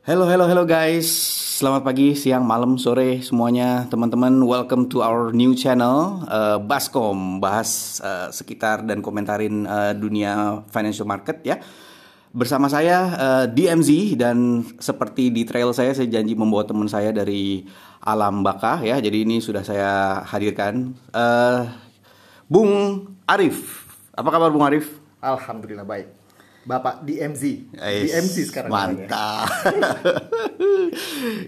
Hello, hello, hello guys. Selamat pagi, siang, malam, sore semuanya teman-teman. Welcome to our new channel uh, Baskom, bahas uh, sekitar dan komentarin uh, dunia financial market ya. Bersama saya uh, DMZ dan seperti di trail saya saya janji membawa teman saya dari alam baka ya. Jadi ini sudah saya hadirkan uh, Bung Arif. Apa kabar Bung Arif? Alhamdulillah baik. Bapak DMZ. Ais, DMZ sekarang. Mantap.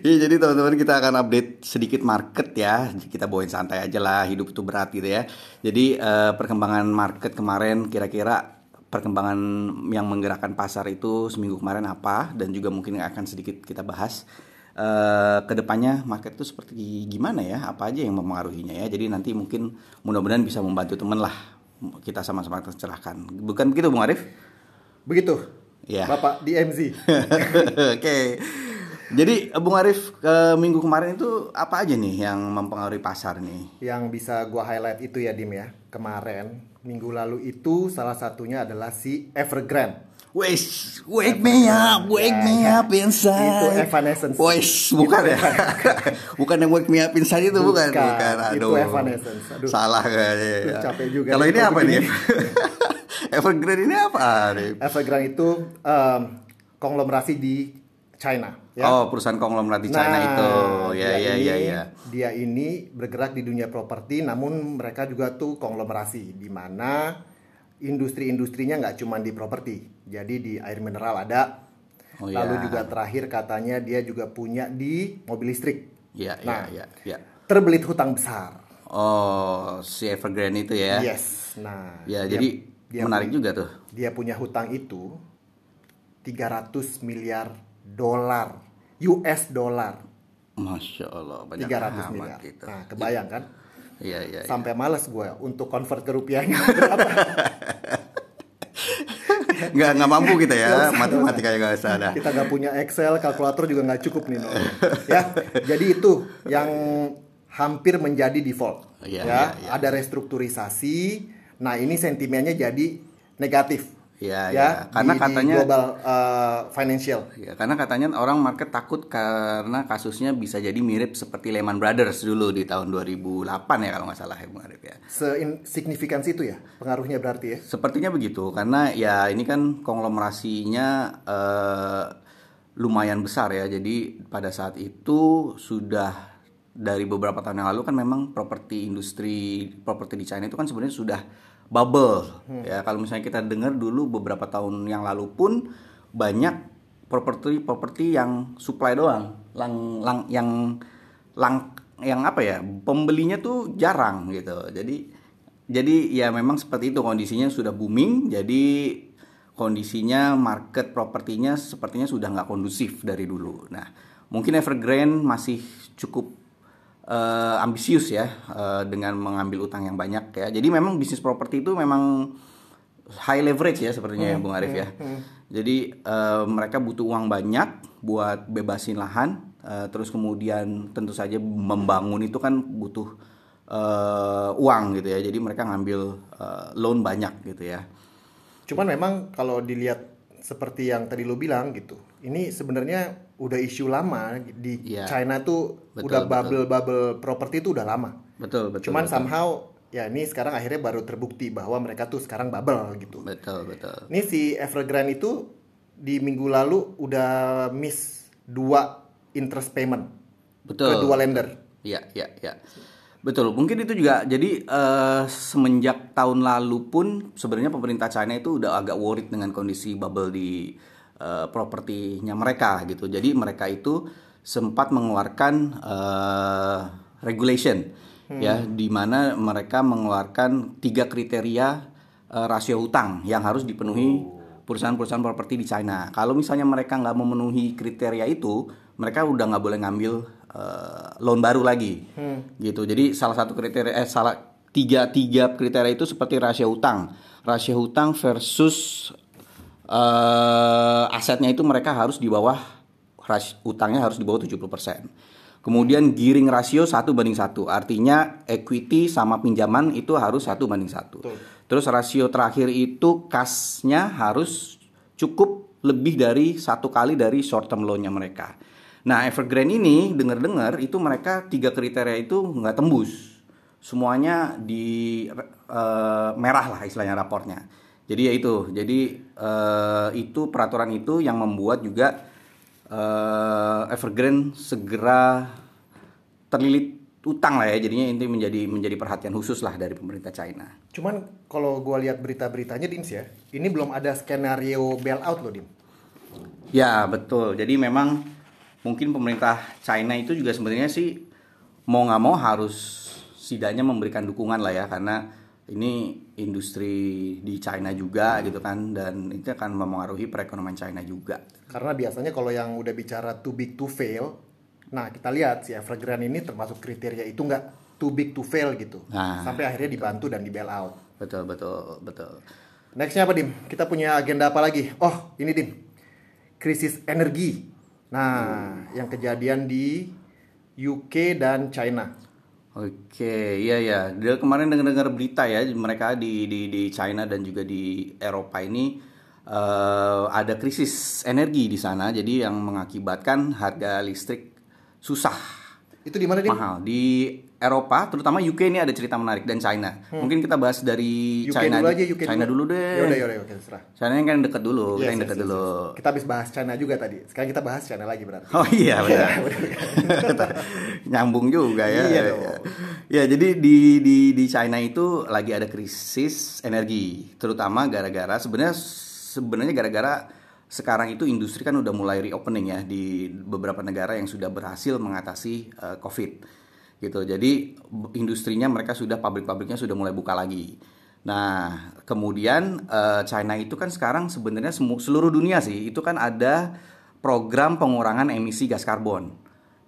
Iya jadi teman-teman kita akan update sedikit market ya. Kita bawain santai aja lah, hidup itu berat gitu ya. Jadi eh, perkembangan market kemarin kira-kira perkembangan yang menggerakkan pasar itu seminggu kemarin apa dan juga mungkin akan sedikit kita bahas. Eh, ke depannya market itu seperti gimana ya? Apa aja yang mempengaruhinya ya? Jadi nanti mungkin mudah-mudahan bisa membantu teman lah kita sama-sama tercerahkan. Bukan begitu Bung Arif? Begitu. Ya. Bapak DMZ. Oke. Jadi Bung Arif ke minggu kemarin itu apa aja nih yang mempengaruhi pasar nih? Yang bisa gua highlight itu ya Dim ya. Kemarin minggu lalu itu salah satunya adalah si Evergrande. Wes, wake me up, wake me Ya, up inside. Itu Evanescence. Wes, bukan ya? bukan yang wake me up inside itu bukan, Bukan, bukan. itu Aduh. Evanescence. Aduh. Salah kayaknya. Ya. capek juga Kalau ini apa nih? Evergrande ini apa, Arif? Evergrande itu em, konglomerasi di China. Ya. Oh, perusahaan konglomerat di China Nah, itu. Ya, ya, ini, ya, ya. Dia ini bergerak di dunia properti, namun mereka juga tuh konglomerasi, di mana industri-industrinya nggak cuma di properti. Jadi di air mineral ada, Oh, lalu ya. juga terakhir katanya dia juga punya di mobil listrik. Ya, Nah. ya, ya, ya. Terbelit hutang besar. Oh, si Evergrande itu ya. Yes. Nah, Ya, dia- jadi dia menarik punya- juga tuh. Dia punya hutang itu 300 miliar dolar US dollar. Masya Allah, banyak 300 amat miliar. gitu. Nah, kebayang kan? Iya, iya. iya. Sampai males gue untuk convert ke rupiahnya berapa. Nggak, nggak mampu kita ya, matematika yang nggak usah ada. Kita nggak punya Excel, kalkulator juga nggak cukup nih. Ya, jadi itu yang hampir menjadi default. Iya, ya, iya, iya. ada restrukturisasi. Nah, ini sentimennya jadi negatif. Iya, ya, iya. Karena di, di katanya- global uh, financial. Ya, karena katanya orang market takut karena kasusnya bisa jadi mirip seperti Lehman Brothers dulu di tahun 2008 ya kalau nggak salah ya Bung Arif ya. Sesignifikansi itu ya pengaruhnya berarti ya. Sepertinya begitu karena ya ini kan konglomerasinya eh, lumayan besar ya. Jadi pada saat itu sudah dari beberapa tahun yang lalu kan memang properti industri properti di China itu kan sebenarnya sudah bubble ya. Kalau misalnya kita dengar dulu beberapa tahun yang lalu pun banyak properti properti yang supply doang, lang lang yang lang yang apa ya pembelinya tuh jarang gitu. Jadi jadi ya memang seperti itu kondisinya sudah booming. Jadi kondisinya market propertinya sepertinya sudah nggak kondusif dari dulu. Nah mungkin Evergrande masih cukup eh, ambisius ya eh, dengan mengambil utang yang banyak ya. Jadi memang bisnis properti itu memang high leverage ya sepertinya ya Bung Arif ya. Jadi eh, mereka butuh uang banyak buat bebasin lahan, eh, terus kemudian tentu saja membangun itu kan butuh eh, uang gitu ya. Jadi mereka ngambil eh, loan banyak gitu ya. Cuman memang kalau dilihat seperti yang tadi lo bilang gitu, ini sebenarnya udah isu lama di Iya. China tuh Betul, udah betul. bubble bubble properti itu udah lama. Betul betul. Cuman betul. somehow ya ini sekarang akhirnya baru terbukti bahwa mereka tuh sekarang bubble gitu. betul betul. Ini si Evergrande itu di minggu lalu udah miss dua interest payment Betul. ke dua lender. Iya, iya, iya. Betul. Mungkin itu juga jadi eh, semenjak tahun lalu pun sebenarnya pemerintah China itu udah agak worried dengan kondisi bubble di eh, propertinya mereka gitu. Jadi mereka itu sempat mengeluarkan eh, regulation ya di mana mereka mengeluarkan tiga kriteria eh, rasio hutang yang harus dipenuhi perusahaan-perusahaan properti di China. Kalau misalnya mereka nggak memenuhi kriteria itu, mereka udah nggak boleh ngambil eh, loan baru lagi, gitu. Jadi salah satu kriteria, eh salah tiga tiga kriteria itu seperti rasio hutang, rasio hutang versus eh, asetnya itu mereka harus di bawah ras, utangnya harus di bawah 70%. Kemudian gearing rasio satu banding satu, artinya equity sama pinjaman itu harus satu banding satu. Betul. Terus rasio terakhir itu kasnya harus cukup lebih dari satu kali dari short term loan-nya mereka. Nah, Evergrande ini dengar-dengar itu mereka tiga kriteria itu nggak tembus. Semuanya di uh, merah lah istilahnya raportnya. Jadi ya itu. Jadi uh, itu peraturan itu yang membuat juga uh, Evergrande segera terlilit utang lah ya jadinya ini menjadi menjadi perhatian khusus lah dari pemerintah China. Cuman kalau gue lihat berita-beritanya Dims ya, ini belum ada skenario bailout loh Dim. Ya betul. Jadi memang mungkin pemerintah China itu juga sebenarnya sih mau nggak mau harus setidaknya memberikan dukungan lah ya karena ini industri di China juga gitu kan dan itu akan mempengaruhi perekonomian China juga. Karena biasanya kalau yang udah bicara too big to fail Nah, kita lihat si Evergrande ini termasuk kriteria itu nggak too big to fail gitu. Nah, Sampai akhirnya dibantu dan di bail out. Betul, betul, betul. Nextnya apa, Dim? Kita punya agenda apa lagi? Oh, ini, Dim. Krisis energi. Nah, hmm. yang kejadian di UK dan China. Oke, iya ya. Dia kemarin dengar-dengar berita ya, mereka di di di China dan juga di Eropa ini uh, ada krisis energi di sana, jadi yang mengakibatkan harga listrik susah. Itu di mana dia? Mahal di Eropa, terutama UK ini ada cerita menarik dan China. Hmm. Mungkin kita bahas dari UK China dulu aja, UK China dulu, dulu deh. Yaudah, yaudah, serah. China yang kan deket dulu, yes, kita yang deket yes, dulu. Yes. Kita habis bahas China juga tadi. Sekarang kita bahas China lagi berarti. Oh iya, benar. Nyambung juga ya. Iya dong. Ya, jadi di di di China itu lagi ada krisis energi, terutama gara-gara sebenarnya sebenarnya gara-gara sekarang itu industri kan udah mulai reopening ya di beberapa negara yang sudah berhasil mengatasi uh, COVID gitu. Jadi industrinya mereka sudah pabrik-pabriknya sudah mulai buka lagi. Nah, kemudian uh, China itu kan sekarang sebenarnya seluruh dunia sih itu kan ada program pengurangan emisi gas karbon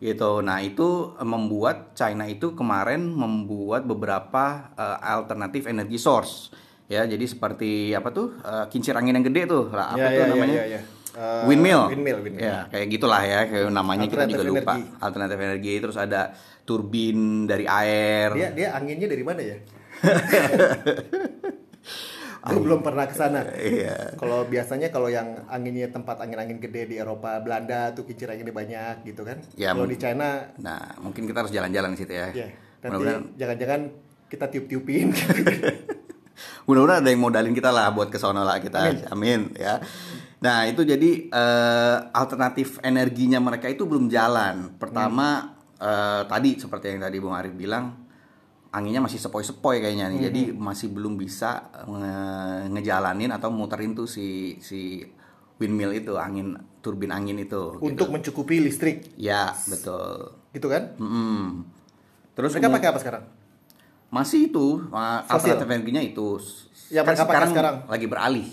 gitu. Nah, itu membuat China itu kemarin membuat beberapa uh, alternatif energi source ya jadi seperti apa tuh uh, kincir angin yang gede tuh lah apa ya, tuh ya, namanya ya, ya, ya. Uh, windmill. windmill windmill ya kayak gitulah ya kayak namanya kita juga lupa energi. alternatif energi terus ada turbin dari air dia dia anginnya dari mana ya Gue belum pernah ke sana. Iya. Kalau biasanya kalau yang anginnya tempat angin-angin gede di Eropa, Belanda tuh kincir anginnya banyak gitu kan. Ya, kalau di China, nah mungkin kita harus jalan-jalan di situ ya. Iya. Nanti jangan-jangan kita tiup-tiupin. mudah-mudahan ada yang modalin kita lah buat ke sono lah kita amin, amin ya nah itu jadi uh, alternatif energinya mereka itu belum jalan pertama hmm. Uh, tadi seperti yang tadi bung Arif bilang anginnya masih sepoi-sepoi kayaknya nih hmm. jadi masih belum bisa nge ngejalanin atau muterin tuh si si windmill itu angin turbin angin itu untuk gitu. mencukupi listrik ya betul gitu kan mm -hmm. terus mereka pakai apa sekarang masih itu alternatif energinya itu. Ya kan sekarang, sekarang lagi beralih.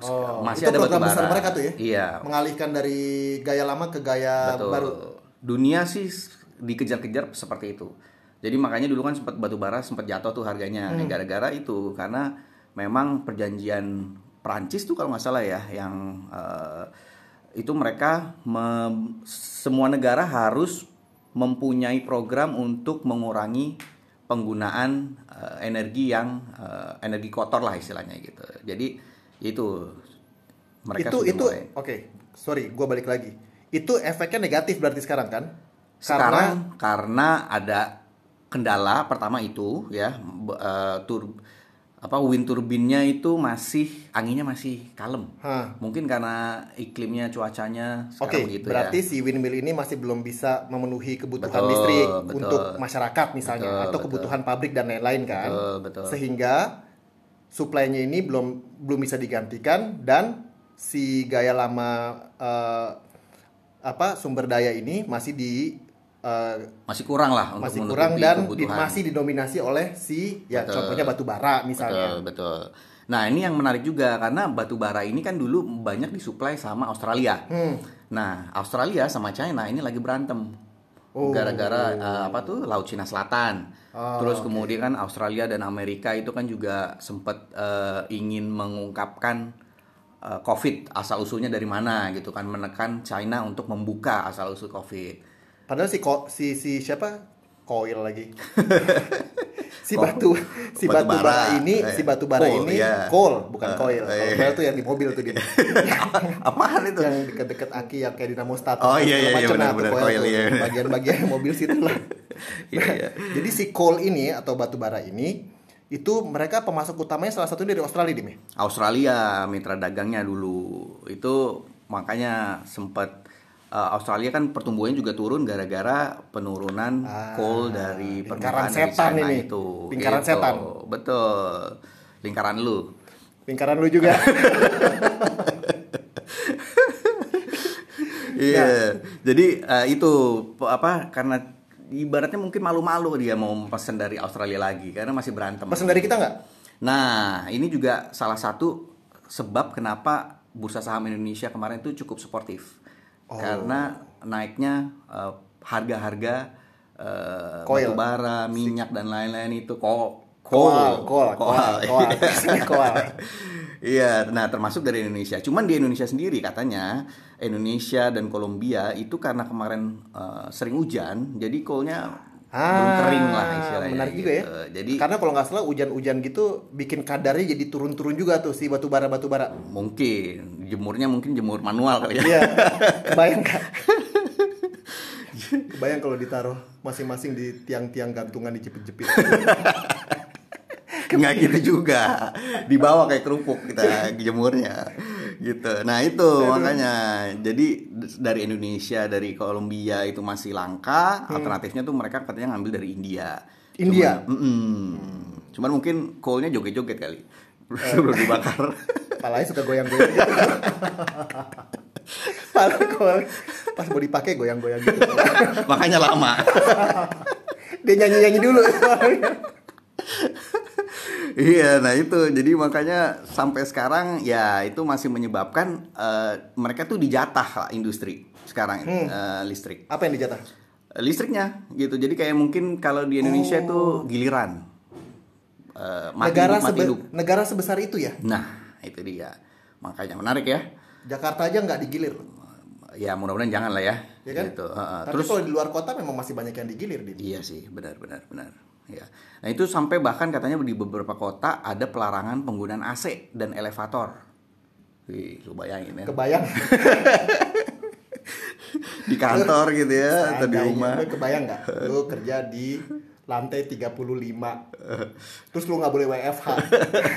Oh, masih itu ada program besar mereka tuh ya? Iya. Mengalihkan dari gaya lama ke gaya Betul. baru. Dunia sih dikejar-kejar seperti itu. Jadi makanya dulu kan sempat batu bara sempat jatuh tuh harganya hmm. gara-gara itu karena memang perjanjian Prancis tuh kalau nggak salah ya yang uh, itu mereka semua negara harus mempunyai program untuk mengurangi penggunaan uh, energi yang uh, energi kotor lah istilahnya gitu. Jadi itu mereka itu itu oke okay. sorry gue balik lagi itu efeknya negatif berarti sekarang kan? Sekarang karena, karena ada kendala pertama itu ya uh, tur apa wind turbinnya itu masih anginnya masih kalem. Ha. Mungkin karena iklimnya cuacanya sekarang okay, begitu berarti ya. si windmill ini masih belum bisa memenuhi kebutuhan betul, listrik betul, untuk masyarakat misalnya betul, atau betul. kebutuhan pabrik dan lain-lain kan. Betul, betul. Sehingga suplainya ini belum belum bisa digantikan dan si gaya lama uh, apa sumber daya ini masih di uh, masih kurang lah untuk masih kurang dan di, masih didominasi oleh si ya betul. contohnya batu bara misalnya. Betul, betul. Nah, ini yang menarik juga karena batu bara ini kan dulu banyak disuplai sama Australia. Hmm. Nah, Australia sama China ini lagi berantem. Oh. Gara-gara uh, apa tuh Laut Cina Selatan. Oh, Terus okay. kemudian kan Australia dan Amerika itu kan juga sempat uh, ingin mengungkapkan COVID asal usulnya dari mana gitu kan menekan China untuk membuka asal usul COVID. Padahal si ko, si si siapa? Koil lagi. si batu si batu, batu bara, bara. ini Eh, si batu bara coal, ini iya. coal bukan Eh, coil. eh, Kalau iya. coil tuh yang di mobil tuh dia. Apaan itu? yang dekat-dekat aki yang kayak dinamo status. Oh, iya, iya, iya, benar, Nah, benar, iya. Bagian-bagian mobil situ lah. Iya, iya. Jadi si coal ini atau batu bara ini itu mereka pemasok utamanya salah satunya dari Australia dim ya? Australia mitra dagangnya dulu itu makanya sempat uh, Australia kan pertumbuhannya juga turun gara-gara penurunan Ah, coal dari dari setan China ini. itu Lingkaran Gitu. setan. betul lingkaran lu Lingkaran lu juga. iya jadi uh, itu apa karena ibaratnya mungkin malu-malu dia mau pesan dari Australia lagi karena masih berantem Pesan dari kita nggak? Nah, ini juga salah satu sebab kenapa bursa saham Indonesia kemarin itu cukup sportif. Oh. Karena naiknya eh, harga-harga uh, batu bara, minyak dan lain-lain itu kok Koal, koal, koal, koal, koal. Iya, nah termasuk dari Indonesia. Cuman di Indonesia sendiri katanya Indonesia dan Kolombia itu karena kemarin eh, sering hujan, jadi coalnya belum kering lah istilahnya. Ah, Menarik juga ya. gitu. Jadi Karena kalau nggak salah hujan-hujan gitu bikin kadarnya jadi turun-turun juga tuh si batu bara batu bara. mungkin jemurnya mungkin jemur manual kali ya. Iya. Kebayang? Kebayang kalau ditaruh masing-masing di tiang-tiang gantungan dijepit-jepit. Nggak gitu juga. Dibawa kayak kerupuk kita jemurnya. Gitu. Nah, itu makanya. Jadi dari Indonesia, dari Kolombia itu masih langka. Alternatifnya tuh mereka katanya ngambil dari India. India? Cuman, mm-mm. Cuman mungkin coalnya joget-joget kali. Sebelum dibakar. Palanya suka goyang-goyang gitu. Pala kalau pas mau dipakai goyang-goyang gitu. Makanya lama. Dia nyanyi-nyanyi dulu. Iya, nah itu jadi makanya sampai sekarang ya itu masih menyebabkan eh, mereka tuh dijatah lah industri sekarang eh, listrik. Apa yang dijatah? Eh, Listriknya gitu. Jadi kayak mungkin kalau di Indonesia itu giliran Eh, mati negara hidup, mati sebe- hidup. negara sebesar itu ya. Nah, itu dia. Makanya menarik ya. Jakarta aja nggak digilir. Ya mudah-mudahan jangan lah ya. Ya kan? Gitu. Heeh. Tapi Terus kalau di luar kota memang masih banyak yang digilir di. Iya sih, benar benar benar. Ya. Nah, itu sampai bahkan katanya di beberapa kota ada pelarangan penggunaan AC dan elevator. Wih, lu bayangin ya. Kebayang. Di kantor gitu ya atau di rumah. lu kebayang nggak? Lu kerja di lantai 35 Terus lu nggak boleh WFH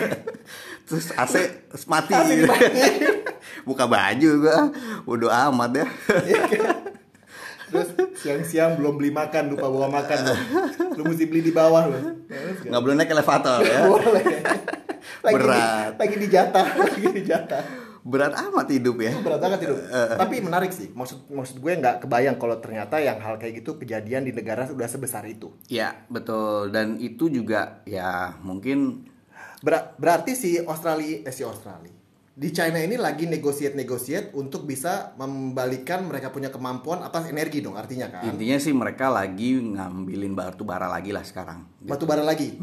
Terus AC mati. AC gitu. Buka baju gua. Bodo amat ya. Terus siang-siang belum beli makan Lupa bawa makan lu Lu mesti beli di bawah lu Nggak boleh naik elevator ya. Boleh lagi Berat. Di, lagi dijatah Lagi dijatah Berat amat hidup ya. berat banget itu. Tapi menarik sih. Maksud maksud gue nggak kebayang kalau ternyata yang hal kayak gitu kejadian di negara sudah sebesar itu. Ya, betul. Dan itu juga ya mungkin Ber- berarti si Australia eh si Australia di China ini lagi negosiat negosiat untuk bisa membalikan mereka punya kemampuan atas energi dong artinya kan. intinya sih mereka lagi ngambilin batu bara lagi lah sekarang. Batu bara lagi.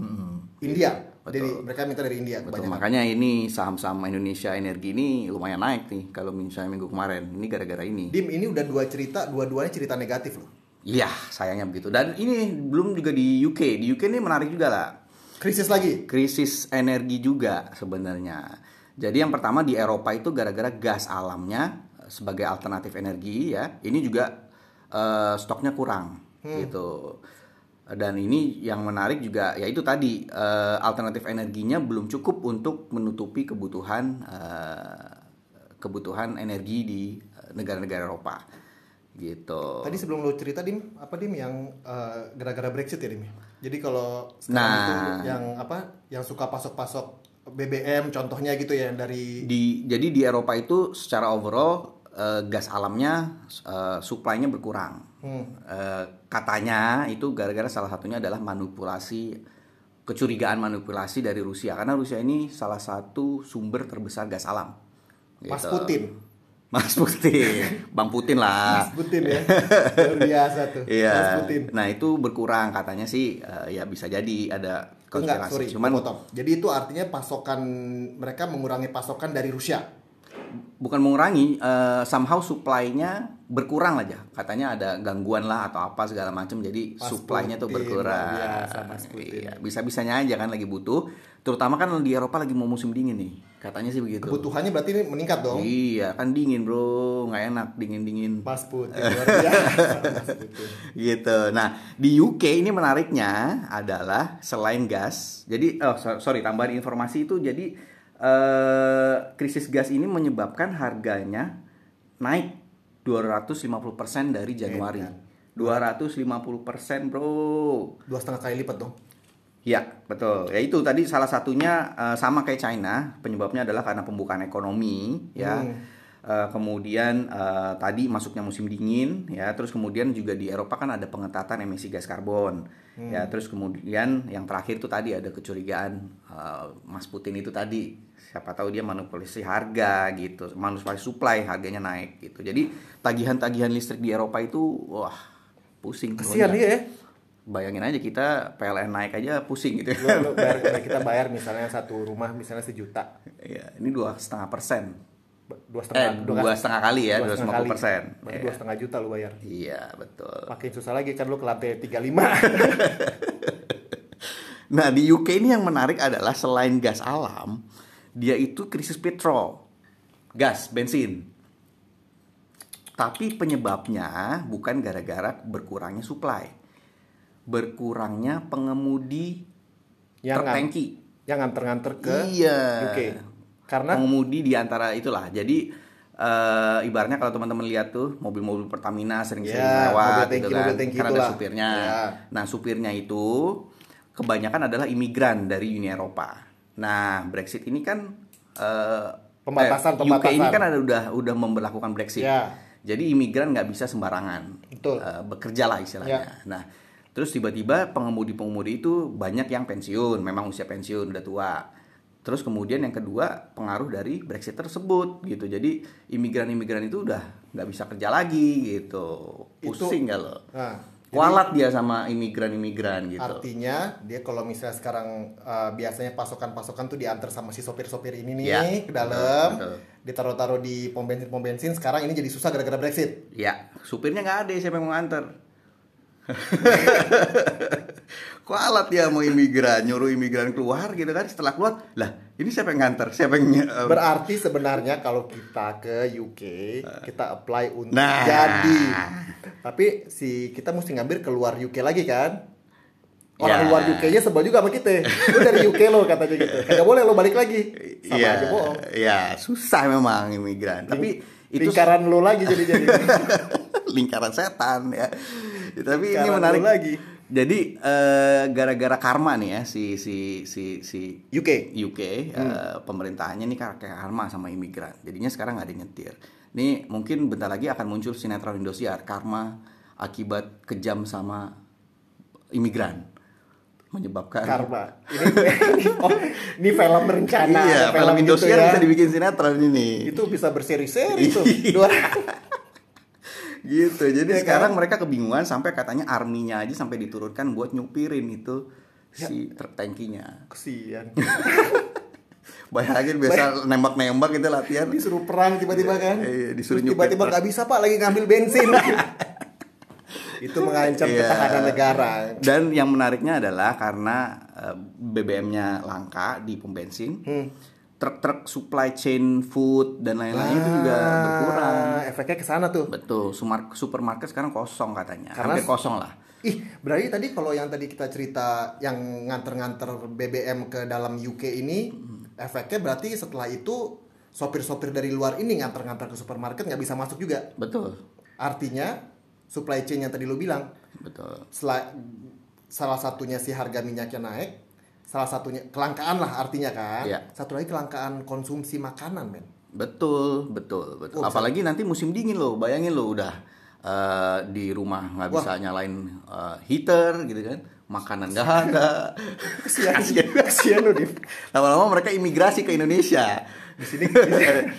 India. Betul. Jadi mereka minta dari India Betul, kebanyakan. makanya ini saham-saham Indonesia Energi ini lumayan naik nih kalau misalnya minggu kemarin. Ini gara-gara ini. Dim ini udah dua cerita, dua-duanya cerita negatif loh. Iya, sayangnya begitu. Dan ini belum juga di UK. Di UK ini menarik juga lah. Krisis lagi. Krisis energi juga sebenarnya. Jadi yang pertama di Eropa itu gara-gara gas alamnya eh, sebagai alternatif energi ya. Ini juga eh, stoknya kurang gitu. Dan ini yang menarik juga ya itu tadi eh, alternatif energinya belum cukup untuk menutupi kebutuhan eh, kebutuhan energi di negara-negara Eropa gitu. Tadi sebelum lo cerita Dim, apa Dim yang gara-gara Brexit ya Dim? Jadi kalau sekarang Nah. itu yang apa? Yang suka pasok-pasok BBM contohnya gitu ya dari di jadi di Eropa itu secara overall eh, gas alamnya eh, supply-nya berkurang. Eh, katanya itu gara-gara salah satunya adalah manipulasi kecurigaan manipulasi dari Rusia karena Rusia ini salah satu sumber terbesar gas alam. Mas Gitu. Putin. Mas Putin, Bang Putin lah. Mas Putin ya. Luar biasa tuh. Iya. Mas Putin. Nah itu berkurang katanya sih eh, ya bisa jadi ada Enggak, konspirasi. sorry, Cuman potong. Jadi itu artinya pasokan mereka mengurangi pasokan dari Rusia. Bukan mengurangi uh, somehow supply-nya berkurang aja katanya ada gangguan lah atau apa segala macam jadi Pas supply-nya tuh berkurang iya bisa bisanya aja kan lagi butuh terutama kan di Eropa lagi mau musim dingin nih katanya sih begitu Kebutuhannya berarti ini meningkat dong. iya kan dingin bro nggak enak dingin dingin. Mas Putin. gitu. Nah di UK ini menariknya adalah selain gas, jadi oh so- sorry tambahan informasi itu jadi eh, krisis gas ini menyebabkan harganya naik 250% dari Januari. 250% bro. Dua setengah kali lipat dong. Ya, betul. Ya itu tadi salah satunya eh, sama kayak China, penyebabnya adalah karena pembukaan ekonomi, ya. Hmm. Eh, kemudian eh, tadi masuknya musim dingin, ya. Terus kemudian juga di Eropa kan ada pengetatan emisi gas karbon, ya. Terus kemudian yang terakhir tuh tadi ada kecurigaan eh, Mas Putin itu tadi, siapa tahu dia manipulasi harga gitu, manipulasi supply harganya naik gitu. Jadi tagihan-tagihan listrik di Eropa itu, wah pusing. Kasihan dia ya. Bayangin aja kita PLN naik aja pusing gitu. Lu, lu bayar, kita bayar misalnya satu rumah misalnya sejuta. Iya, ini dua setengah persen. Dua Eh, setengah. dua setengah kali ya, dua setengah persen. Berarti Iya. dua setengah juta lu bayar. Iya, betul. Makin susah lagi kan lu ke lantai 35. Nah, di UK ini yang menarik adalah selain gas alam, dia itu krisis petrol, gas, bensin. Tapi penyebabnya bukan gara-gara berkurangnya supply. Berkurangnya pengemudi yang truk tangki. yang nganter-nganter ke Iya. UK. Karena pengemudi di antara itulah. Jadi eh, ibaratnya kalau teman-teman lihat tuh mobil-mobil Pertamina sering-sering Ya, lewat mobil gitu kan. mobil tangki kan ada itulah. supirnya. Ya. Nah, supirnya itu kebanyakan adalah imigran dari Uni Eropa. Nah, Brexit ini kan eh, Pembatasan, eh, UK ini pembatasan. kan ada udah udah memberlakukan Brexit. Ya. Jadi imigran nggak bisa sembarangan Betul. eh, bekerja lah istilahnya. Ya. Nah, terus tiba-tiba pengemudi-pengemudi itu banyak yang pensiun, memang usia pensiun udah tua. Terus kemudian yang kedua pengaruh dari Brexit tersebut gitu. Jadi imigran-imigran itu udah nggak bisa kerja lagi gitu. Itu- Pusing kalau. Nah, Kualat dia sama imigran-imigran gitu. Artinya dia kalau misalnya sekarang uh, biasanya pasokan-pasokan tuh diantar sama si sopir-sopir ini nih Ya, ke dalam, ditaruh-taruh di pom bensin pom bensin. Sekarang ini jadi susah gara-gara Brexit. Ya, supirnya nggak ada siapa yang mau nganter. Kualat dia mau imigran, nyuruh imigran keluar gitu kan. Setelah keluar, lah ini siapa yang nganter? Siapa yang eh, Berarti sebenarnya kalau kita ke UK, kita apply untuk Nah. jadi. Tapi si kita mesti ngambil keluar UK lagi kan? Orang Ya. luar UK-nya sebel juga sama kita. Lu dari UK lo katanya gitu. Kagak boleh lo balik lagi. Sama Iya, aja bohong. Iya, susah memang imigran. Tapi itu Lingkaran lo lagi jadi jadi. lingkaran setan ya. Tapi ini menarik lagi. Jadi eh, gara-gara karma nih ya si si si si UK. UK eh, pemerintahannya nih kayak karma sama imigran. Jadinya sekarang nggak ada nyetir. Nih mungkin bentar lagi akan muncul sinetron Indosiar karma akibat kejam sama imigran menyebabkan Karma. Ini, ini, oh, ini film berencana. iya ada film gitu Indosiar ya. bisa dibikin sinetron ini Itu bisa berseri-seri tuh. Dua gitu jadi kan? sekarang mereka kebingungan sampai katanya arminya aja sampai diturunkan buat nyupirin itu Ya. si truk tangkinya kesian. bayangin biasa nembak-nembak gitu latihan Disuruh perang tiba-tiba kan. Iya, disuruh tiba-tiba nggak bisa pak lagi ngambil bensin. itu mengancam Iya. ketahanan negara. dan yang menariknya adalah karena eh, BBM-nya langka di pom bensin Hmm. Truk-truk supply chain food dan lain-lain itu juga Ah, berkurang. Efeknya ke sana tuh. betul supermarket sekarang kosong katanya. Karena- hampir kosong lah. Ih, berarti tadi kalau yang tadi kita cerita yang nganter-nganter BBM ke dalam UK ini, efeknya berarti setelah itu sopir-sopir dari luar ini nganter-nganter ke supermarket nggak bisa masuk juga. betul. Artinya supply chain yang tadi lu bilang, betul. salah satunya si harga minyaknya naik, salah satunya kelangkaan lah artinya kan. Iya. Satu lagi kelangkaan konsumsi makanan, men. Betul, betul, betul. Oh, bisa. Apalagi nanti musim dingin loh, bayangin lo udah eh, di rumah nggak Wah. bisa nyalain eh, heater gitu kan, makanan nggak ada. Kesian, kesian lu, Div. Lama-lama mereka imigrasi ke Indonesia. Di sini,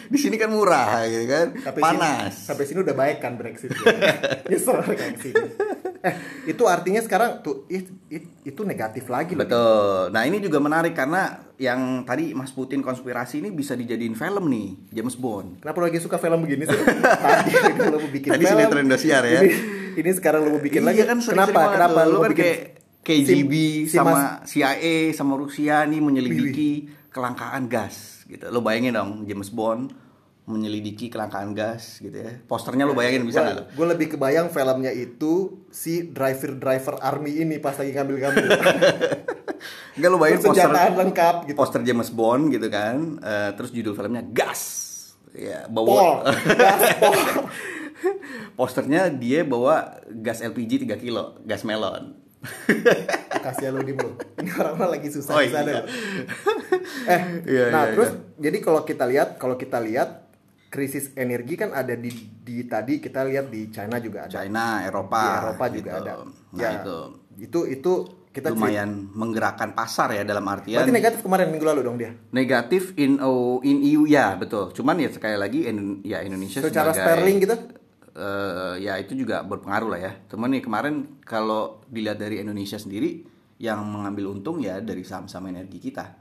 di sini kan murah gitu kan, Sampai panas. Sini, sampai sini udah baik kan Brexit. ya. Nyesel kayak sini. Eh itu artinya sekarang tuh it- it- itu negatif lagi loh. Betul. Nah ini juga menarik karena yang tadi Mas Putin konspirasi ini bisa dijadiin film nih, James Bond. Kenapa lagi suka film begini sih? Tadi lo mau bikin Tadi film. sinetron Indosiar ya. Ini, ini sekarang lo mau bikin Iya lagi. kan Kenapa? banget Kenapa lo kan bikin kayak KGB si- si sama Mas- CIA sama Rusia nih menyelidiki kelangkaan gas gitu. Lo bayangin dong James Bond menyelidiki kelangkaan gas gitu ya. Posternya lo bayangin bisa nggak? Gue lebih kebayang filmnya itu si driver-driver army ini pas lagi ngambil-ngambil. Enggak lo bayangin poster lengkap gitu. poster James Bond gitu kan. Eh, terus judul filmnya gas. Ya, Pol, bawa gas pol. posternya dia bawa gas LPG 3 kilo, gas melon. Kasihan lo di bro. Ini orang-orang lagi susah Oh, di sana. iya. Eh, Iya, nah iya, terus jadi kalau kita lihat, kalau kita lihat krisis energi kan ada di, di tadi kita lihat di China juga ada. China, Eropa, di Eropa juga gitu. ada. Nah, ya, itu itu itu kita cerita- lumayan menggerakkan pasar ya dalam artian Berarti negatif kemarin minggu lalu dong dia. negatif in oh, in EU ya betul. Cuman ya sekali lagi in- ya Indonesia Secara sebagai sterling gitu? eh, ya itu juga berpengaruh lah ya. Cuman nih kemarin kalau dilihat dari Indonesia sendiri yang mengambil untung ya dari saham-saham energi kita.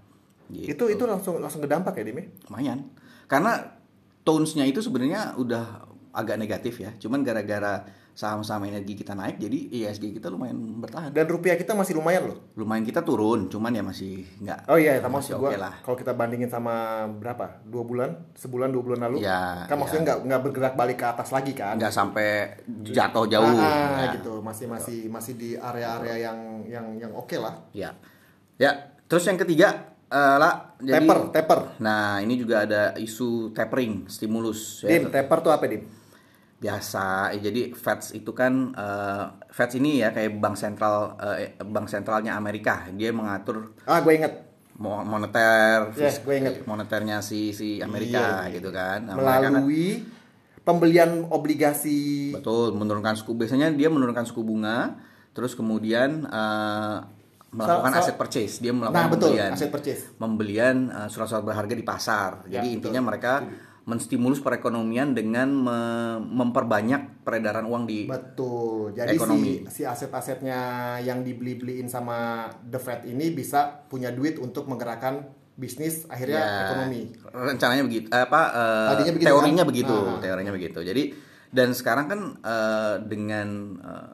Gitu. Itu itu langsung langsung kedampak ya Dimi? lumayan. Karena tones-nya itu sebenarnya udah agak negatif ya. Cuman gara-gara saham-saham energi kita naik jadi ISG kita lumayan bertahan. Dan rupiah kita masih lumayan loh. Lumayan kita turun, cuman ya masih nggak Oh iya, sama masih oke lah. kalau kita bandingin sama berapa? Dua bulan, sebulan, dua bulan lalu, Ya, kan ya. maksudnya nggak nggak bergerak balik ke atas lagi kan? nggak sampai jatuh jauh Ah, ya. gitu, masih masih masih di area-area yang yang yang oke lah. ya ya terus yang ketiga eh, lah jadi Taper, taper. nah ini juga ada isu tapering stimulus ya. Dim, taper tuh apa dim? biasa eh, jadi Feds itu kan eh, Feds ini ya kayak bank sentral eh, bank sentralnya Amerika dia mengatur Ah, gue inget mo- moneter Yes, fis- gue inget. moneternya si si Amerika Iya, iya. gitu kan Nah, kan- melalui pembelian obligasi. Betul, menurunkan suku biasanya dia menurunkan suku bunga, terus kemudian eh, melakukan Sa- sa- aset purchase, dia melakukan Nah, betul, pembelian, aset purchase. pembelian eh, surat-surat berharga di pasar. Ya, Jadi betul. intinya mereka menstimulus perekonomian dengan me- memperbanyak peredaran uang di Betul. Jadi Ekonomi. si si aset-asetnya yang dibeli-beliin sama The Fed ini bisa punya duit untuk menggerakkan bisnis akhirnya Ya, ekonomi. Rencananya begitu, eh, apa eh, Tadinya begitu, teorinya kan? begitu, Nah. teorinya begitu. Jadi dan sekarang kan eh, dengan eh,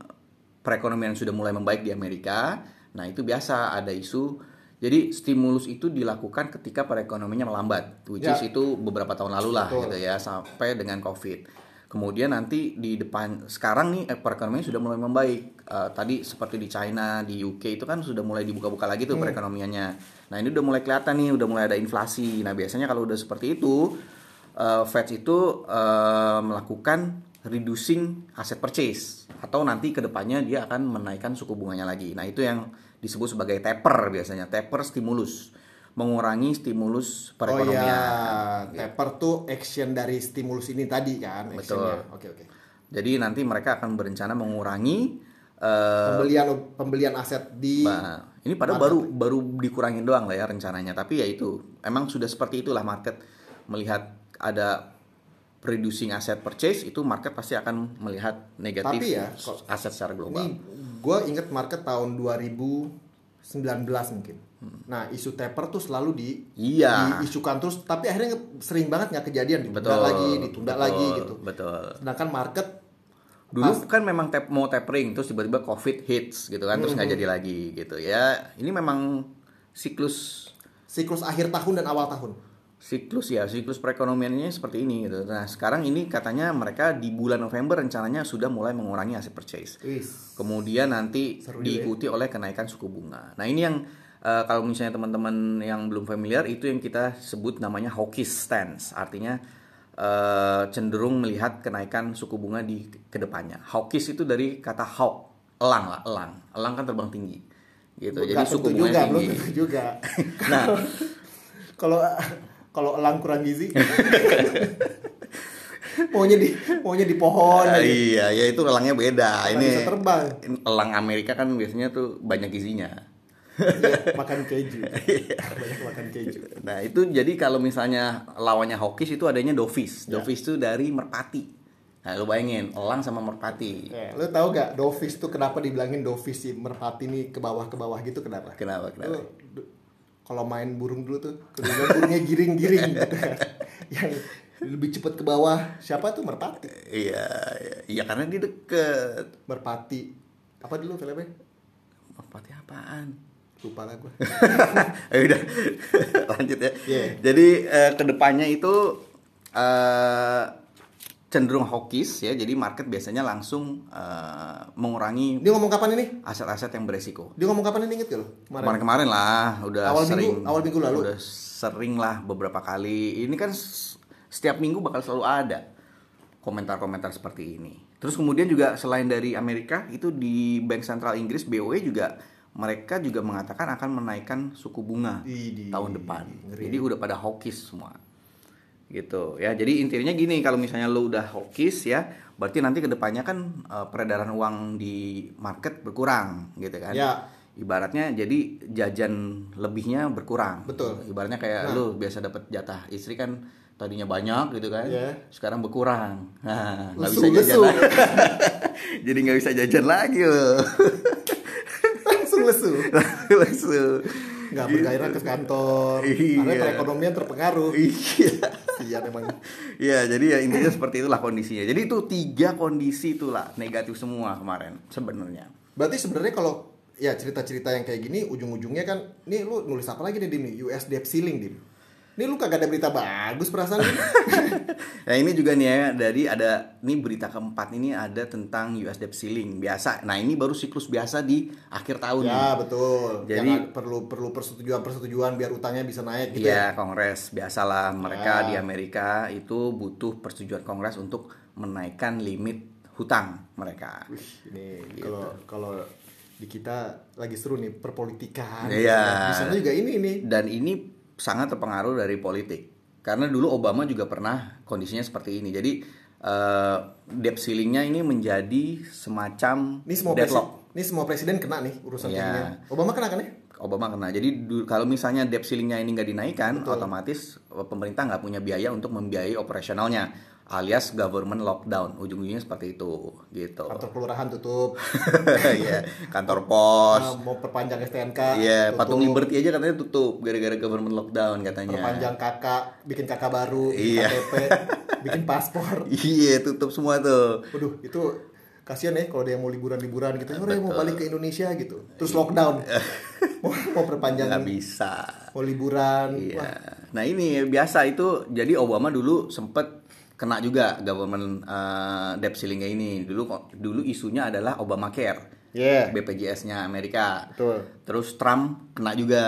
perekonomian sudah mulai membaik di Amerika, nah itu biasa ada isu. Jadi stimulus itu dilakukan ketika perekonomiannya melambat, which Ya. is itu beberapa tahun lalu lah Betul. gitu ya sampai dengan COVID. Kemudian nanti di depan sekarang nih eh, perekonomian sudah mulai membaik. Eh, tadi seperti di China, di UK itu kan sudah mulai dibuka-buka lagi tuh perekonomiannya. Nah ini udah mulai kelihatan nih, udah mulai ada inflasi. Nah biasanya kalau udah seperti itu, eh, Fed itu eh, melakukan reducing asset purchase atau nanti ke depannya dia akan menaikkan suku bunganya lagi. Nah itu yang disebut sebagai taper biasanya, taper stimulus, mengurangi stimulus Oh perekonomian. iya, taper tuh action dari stimulus ini tadi kan, actionnya. Oke oke. Jadi nanti mereka akan berencana mengurangi eh, Pembelian pembelian aset di Bah, ini pada baru baru dikurangin doang lah ya rencananya. Tapi ya itu emang sudah seperti itulah market melihat ada reducing asset purchase itu market pasti akan melihat negatif Tapi ya, aset secara global. Ini gue inget market tahun 2019 mungkin. Nah isu taper tuh selalu di Iya. diisukan terus, tapi akhirnya sering banget nggak kejadian, ditunda Betul. lagi, ditunda betul, lagi gitu. Betul. Sedangkan market Dulu kan memang tap, mau tapering terus tiba-tiba covid hits gitu kan terus nggak jadi lagi gitu ya. Ini memang siklus siklus akhir tahun dan awal tahun. Siklus ya siklus perekonomiannya seperti ini gitu. Nah sekarang ini katanya mereka di bulan November rencananya sudah mulai mengurangi aset purchase. Wis. Kemudian nanti Seru juga diikuti oleh kenaikan suku bunga. Nah ini yang eh, kalau misalnya teman-teman yang belum familiar itu yang kita sebut namanya hawkish stance. Artinya eh, cenderung melihat kenaikan suku bunga di ke depannya. Hawkish itu dari kata hawk, elang lah, elang. Elang kan terbang tinggi. Gitu. Jadi Nggak suku bunganya juga, tinggi. juga. Nah, Kalau kalau elang kurang gizi, maunya di maunya di pohon. Aja. iya, ya itu elangnya beda. Nggak ini bisa terbang. ini elang Amerika kan biasanya tuh banyak gizinya. Iya, makan keju. Banyak makan keju. Nah, itu jadi kalau misalnya lawannya hawkish itu adanya dovish. Ya. Dovish itu dari merpati. Nah, lu bayangin, elang sama merpati. Ya, lu tahu gak dovis tuh kenapa dibilangin dovis si merpati nih ke bawah ke bawah gitu kenapa? Kenapa? Kenapa? Lu- kalau main burung dulu tuh, kedua burungnya giring-giring gitu. Yang lebih cepat ke bawah siapa tuh merpati? Iya, iya, iya karena dia deket. Merpati. Apa dulu filmnya? Merpati apaan? Lupa lah gue. Eh, udah lanjut ya. Iya. Jadi eh, ke depannya itu eh, cenderung hawkish ya. Jadi market biasanya langsung eh, mengurangi Dia ngomong kapan ini? aset-aset yang beresiko. Dia ngomong kapan ini inget gak lo? Kemarin-kemarin lah, udah Awal minggu- sering. awal minggu lalu. Udah sering lah beberapa kali. Ini kan setiap minggu bakal selalu ada komentar-komentar seperti ini. Terus kemudian juga selain dari Amerika itu di Bank Sentral Inggris BOE juga mereka juga mengatakan akan menaikkan suku bunga Idih, tahun depan. ngeri. Jadi udah pada hawkish semua. Gitu ya. Jadi intinya gini kalau misalnya lo udah hawkish ya, berarti nanti ke depannya kan eh, peredaran uang di market berkurang gitu kan. Ya. Ibaratnya jadi jajan lebihnya berkurang. Betul. Ibaratnya kayak Nah. lu biasa dapat jatah istri kan tadinya banyak gitu kan. Iya. Sekarang berkurang. Nah, nggak bisa jajan lesu. lagi. jadi nggak bisa jajan lagi lo. Langsung lesu. Lesu. Nggak bergairah ke kantor. Iya. Karena perekonomian terpengaruh. Iya. Iya memang. Iya, jadi ya intinya seperti itulah kondisinya. Jadi itu tiga kondisi itulah negatif semua kemarin sebenarnya. Berarti sebenarnya kalau ya cerita-cerita yang kayak gini ujung-ujungnya kan nih lu nulis apa lagi nih Dim US debt ceiling Dim. Nih lu kagak ada berita bagus perasaan Dim. Nah ini juga nih ya dari ada nih berita keempat ini ada tentang US debt ceiling biasa. Nah ini baru siklus biasa di akhir tahun nih. ya betul. Jadi- Yang perlu perlu persetujuan-persetujuan biar utangnya bisa naik gitu Iya ya. Kongres biasalah mereka Ya. di Amerika itu butuh persetujuan Kongres untuk menaikkan limit hutang mereka. Ini Gitu. kalau kalau di kita lagi seru nih perpolitikan. Iya. Di sana juga ini nih. Dan ini sangat terpengaruh dari politik. Karena dulu Obama juga pernah kondisinya seperti ini. Jadi eh, debt ceilingnya ini menjadi semacam Ini semua presiden, deadlock. ini semua presiden kena nih urusan Iya. ininya. Obama kena kan ya? Obama kena. Jadi kalau misalnya debt ceilingnya ini nggak dinaikkan, otomatis eh, pemerintah nggak punya biaya untuk membiayai operasionalnya, alias government lockdown. Ujung-ujungnya seperti itu, gitu. Kantor kelurahan tutup. Iya, kantor pos. Ah, mau perpanjang STNK. Iya, tutup. patung Liberty aja katanya tutup gara-gara government lockdown katanya. perpanjang kakak, bikin kakak baru, Iya. bikin KTP, bikin paspor. Iya, tutup semua tuh. Waduh, itu kasihan ya kalau dia mau liburan-liburan gitu. Orang mau balik ke Indonesia gitu. Terus lockdown. mau, mau perpanjang Nggak bisa. mau liburan. Iya. Wah, Nah ini biasa itu. Jadi Obama dulu sempet kena juga government eh, debt ceilingnya ini. Dulu kok dulu isunya adalah Obamacare, Yeah. BPJS-nya Amerika. Betul. Terus Trump kena juga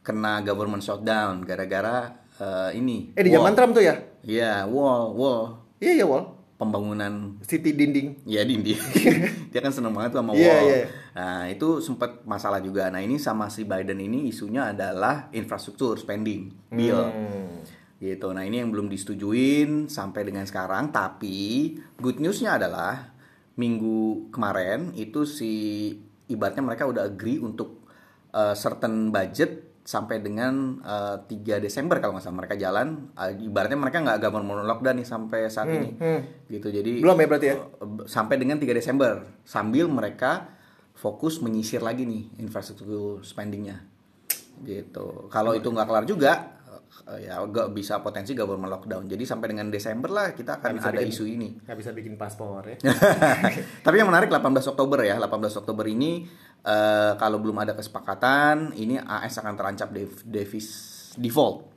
kena government shutdown gara-gara eh, ini. Eh di wall. zaman Trump tuh ya? Iya, wall, wall, Iya ya, Wal. pembangunan City dinding. Ya Dindi, dia kan seneng banget tuh sama Iya, Wall. iya. Nah itu sempat masalah juga. Nah ini sama si Biden ini isunya adalah infrastruktur spending bill, Hmm. Gitu. Nah ini yang belum disetujuin sampai dengan sekarang. Tapi good newsnya adalah minggu kemarin itu si ibaratnya mereka udah agree untuk uh, certain budget sampai dengan uh, 3 Desember kalau nggak salah mereka jalan. Uh, ibaratnya mereka nggak government lockdown nih sampai saat ini, gitu. Jadi Belum ya berarti ya? sampai dengan 3 Desember sambil mereka fokus menyisir lagi nih infrastruktur spendingnya gitu kalau itu nggak kelar juga eh, ya gak bisa potensi government lockdown jadi sampai dengan Desember lah kita akan bisa ada bikin- isu ini Nggak bisa bikin paspor ya. tapi yang menarik 18 Oktober ya 18 Oktober ini eh, kalau belum ada kesepakatan ini AS akan terancam dev- devis default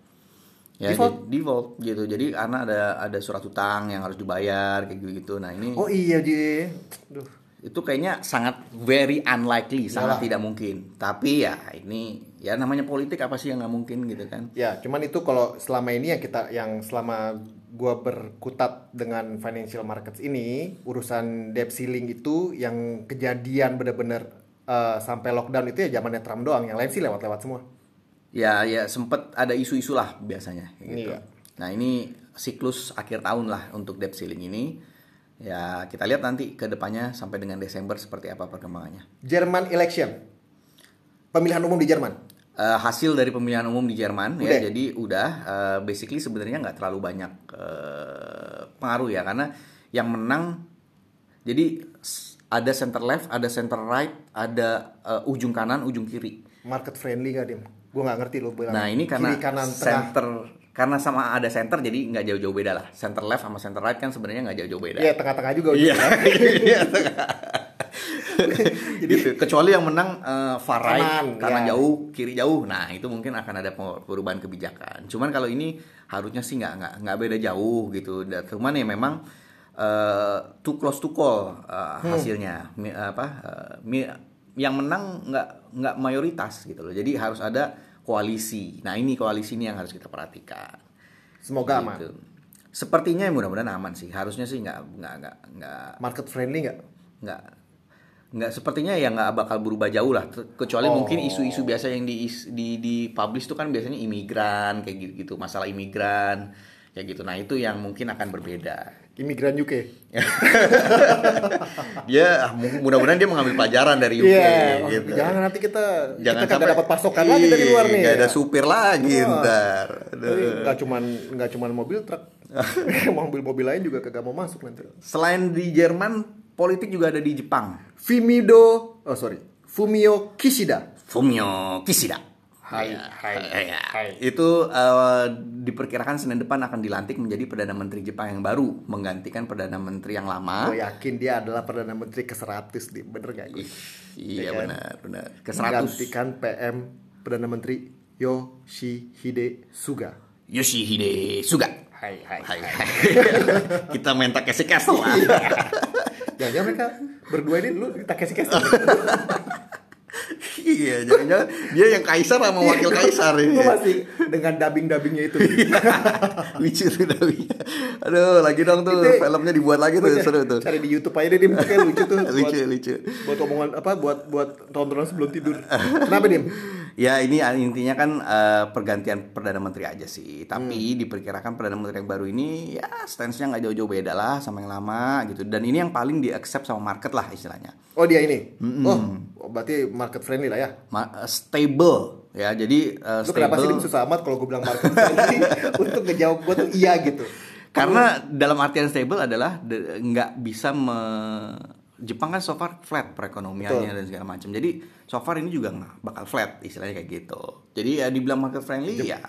ya Default? jadi- default gitu jadi karena ada ada surat utang yang harus dibayar kayak gitu gitu nah ini Oh iya, Ji. Duh. itu kayaknya sangat very unlikely, sangat Iyalah. tidak mungkin. Tapi ya ini ya namanya politik apa sih yang nggak mungkin gitu kan? Ya, cuman itu kalau selama ini yang kita yang selama gua berkutat dengan financial markets ini, urusan debt ceiling itu yang kejadian bener-bener eh, sampai lockdown itu ya zamannya Trump doang, yang lain sih lewat-lewat semua. Ya ya sempet ada isu-isu lah biasanya gitu. Iya. Nah ini siklus akhir tahun lah untuk debt ceiling ini. Ya kita lihat nanti ke depannya sampai dengan Desember seperti apa perkembangannya. Jerman election. Pemilihan umum di Jerman. Eh, hasil dari pemilihan umum di Jerman Udah. ya jadi udah eh, basically sebenarnya nggak terlalu banyak eh, pengaruh ya karena yang menang jadi ada center left, ada center right, ada eh, ujung kanan, ujung kiri. Market friendly gak Dim? Gue nggak ngerti lo bilang. Nah ini karena kiri kanan tengah. Karena sama ada center jadi nggak jauh-jauh beda lah. Center left sama center right kan sebenarnya nggak jauh-jauh beda. Iya tengah-tengah juga. Iya. ujungnya. Iya, tengah. gitu. Kecuali yang menang eh, far right, Kanan, kanan ya. jauh, kiri jauh. Nah itu mungkin akan ada pe- perubahan kebijakan. Cuman kalau ini harusnya sih nggak nggak nggak beda jauh gitu. Dan cuman ya memang eh, too close to call eh, hasilnya. Mi- apa eh, mi- yang menang nggak nggak mayoritas gitu loh. Jadi harus ada koalisi. Nah ini koalisi ini yang harus kita perhatikan. Semoga aman. Gitu. Sepertinya mudah-mudahan aman sih. Harusnya sih nggak nggak nggak nggak Market friendly nggak? nggak nggak sepertinya ya nggak bakal berubah jauh lah kecuali Oh. mungkin isu-isu biasa yang di di di publish tuh kan biasanya imigran kayak gitu gitu masalah imigran kayak gitu nah itu yang mungkin akan berbeda Imigran UK. dia ah, mu- mudah-mudahan dia mengambil pelajaran dari UK Iya. gitu Jangan nanti kita jangan kita kagak dapat pasokan lagi dari luar nih. nggak ada supir lagi Wah. ntar nggak cuman nggak cuman mobil truk, mobil-mobil lain juga kagak mau masuk nanti. selain di Jerman politik juga ada di Jepang Fumido, oh sorry, Fumio Kishida. Fumio Kishida. Hai, Ya, hai, ya. hai. Itu eh, diperkirakan Senin depan akan dilantik menjadi Perdana Menteri Jepang yang baru menggantikan Perdana Menteri yang lama. Gue yakin dia adalah perdana menteri ke 100 nih, bener gak gue? Ih, iya Ya kan? benar, benar. Ke 100. Menggantikan PM perdana menteri Yoshihide Suga. Yoshihide Suga. Hai, hai, Hai, hai. Kita main Takeshi Castle lah. Jangan-jangan mereka berdua ini dulu kita kasih kasih. iya, jangan-jangan dia yang kaisar sama wakil kaisar ini. Gue masih dengan dubbing-dubbingnya itu. Lucu tuh Dawi. Aduh, lagi dong tuh Itu- filmnya dibuat lagi tuh, Gua seru tuh. Cari di YouTube aja deh, Dim. Kayak lucu tuh. Lucu, buat, lucu. Buat omongan apa? Buat buat tontonan sebelum tidur. Kenapa, Dim? Ya ini intinya kan eh, pergantian perdana menteri aja sih. Tapi Hmm. diperkirakan perdana menteri yang baru ini ya stance-nya nggak jauh-jauh beda lah sama yang lama gitu. Dan ini yang paling di accept sama market lah istilahnya. Oh, dia ini. Oh, berarti market friendly lah ya. Ma- eh, stable ya. Jadi eh, Lu kenapa sih stable. susah amat kalau gue bilang market friendly untuk ngejawab gue tuh iya gitu. Karena dalam artian stable adalah nggak bisa me Jepang kan so far flat perekonomiannya Betul. dan segala macam. Jadi so far ini juga nggak bakal flat istilahnya kayak gitu. Jadi ya dibilang market friendly ya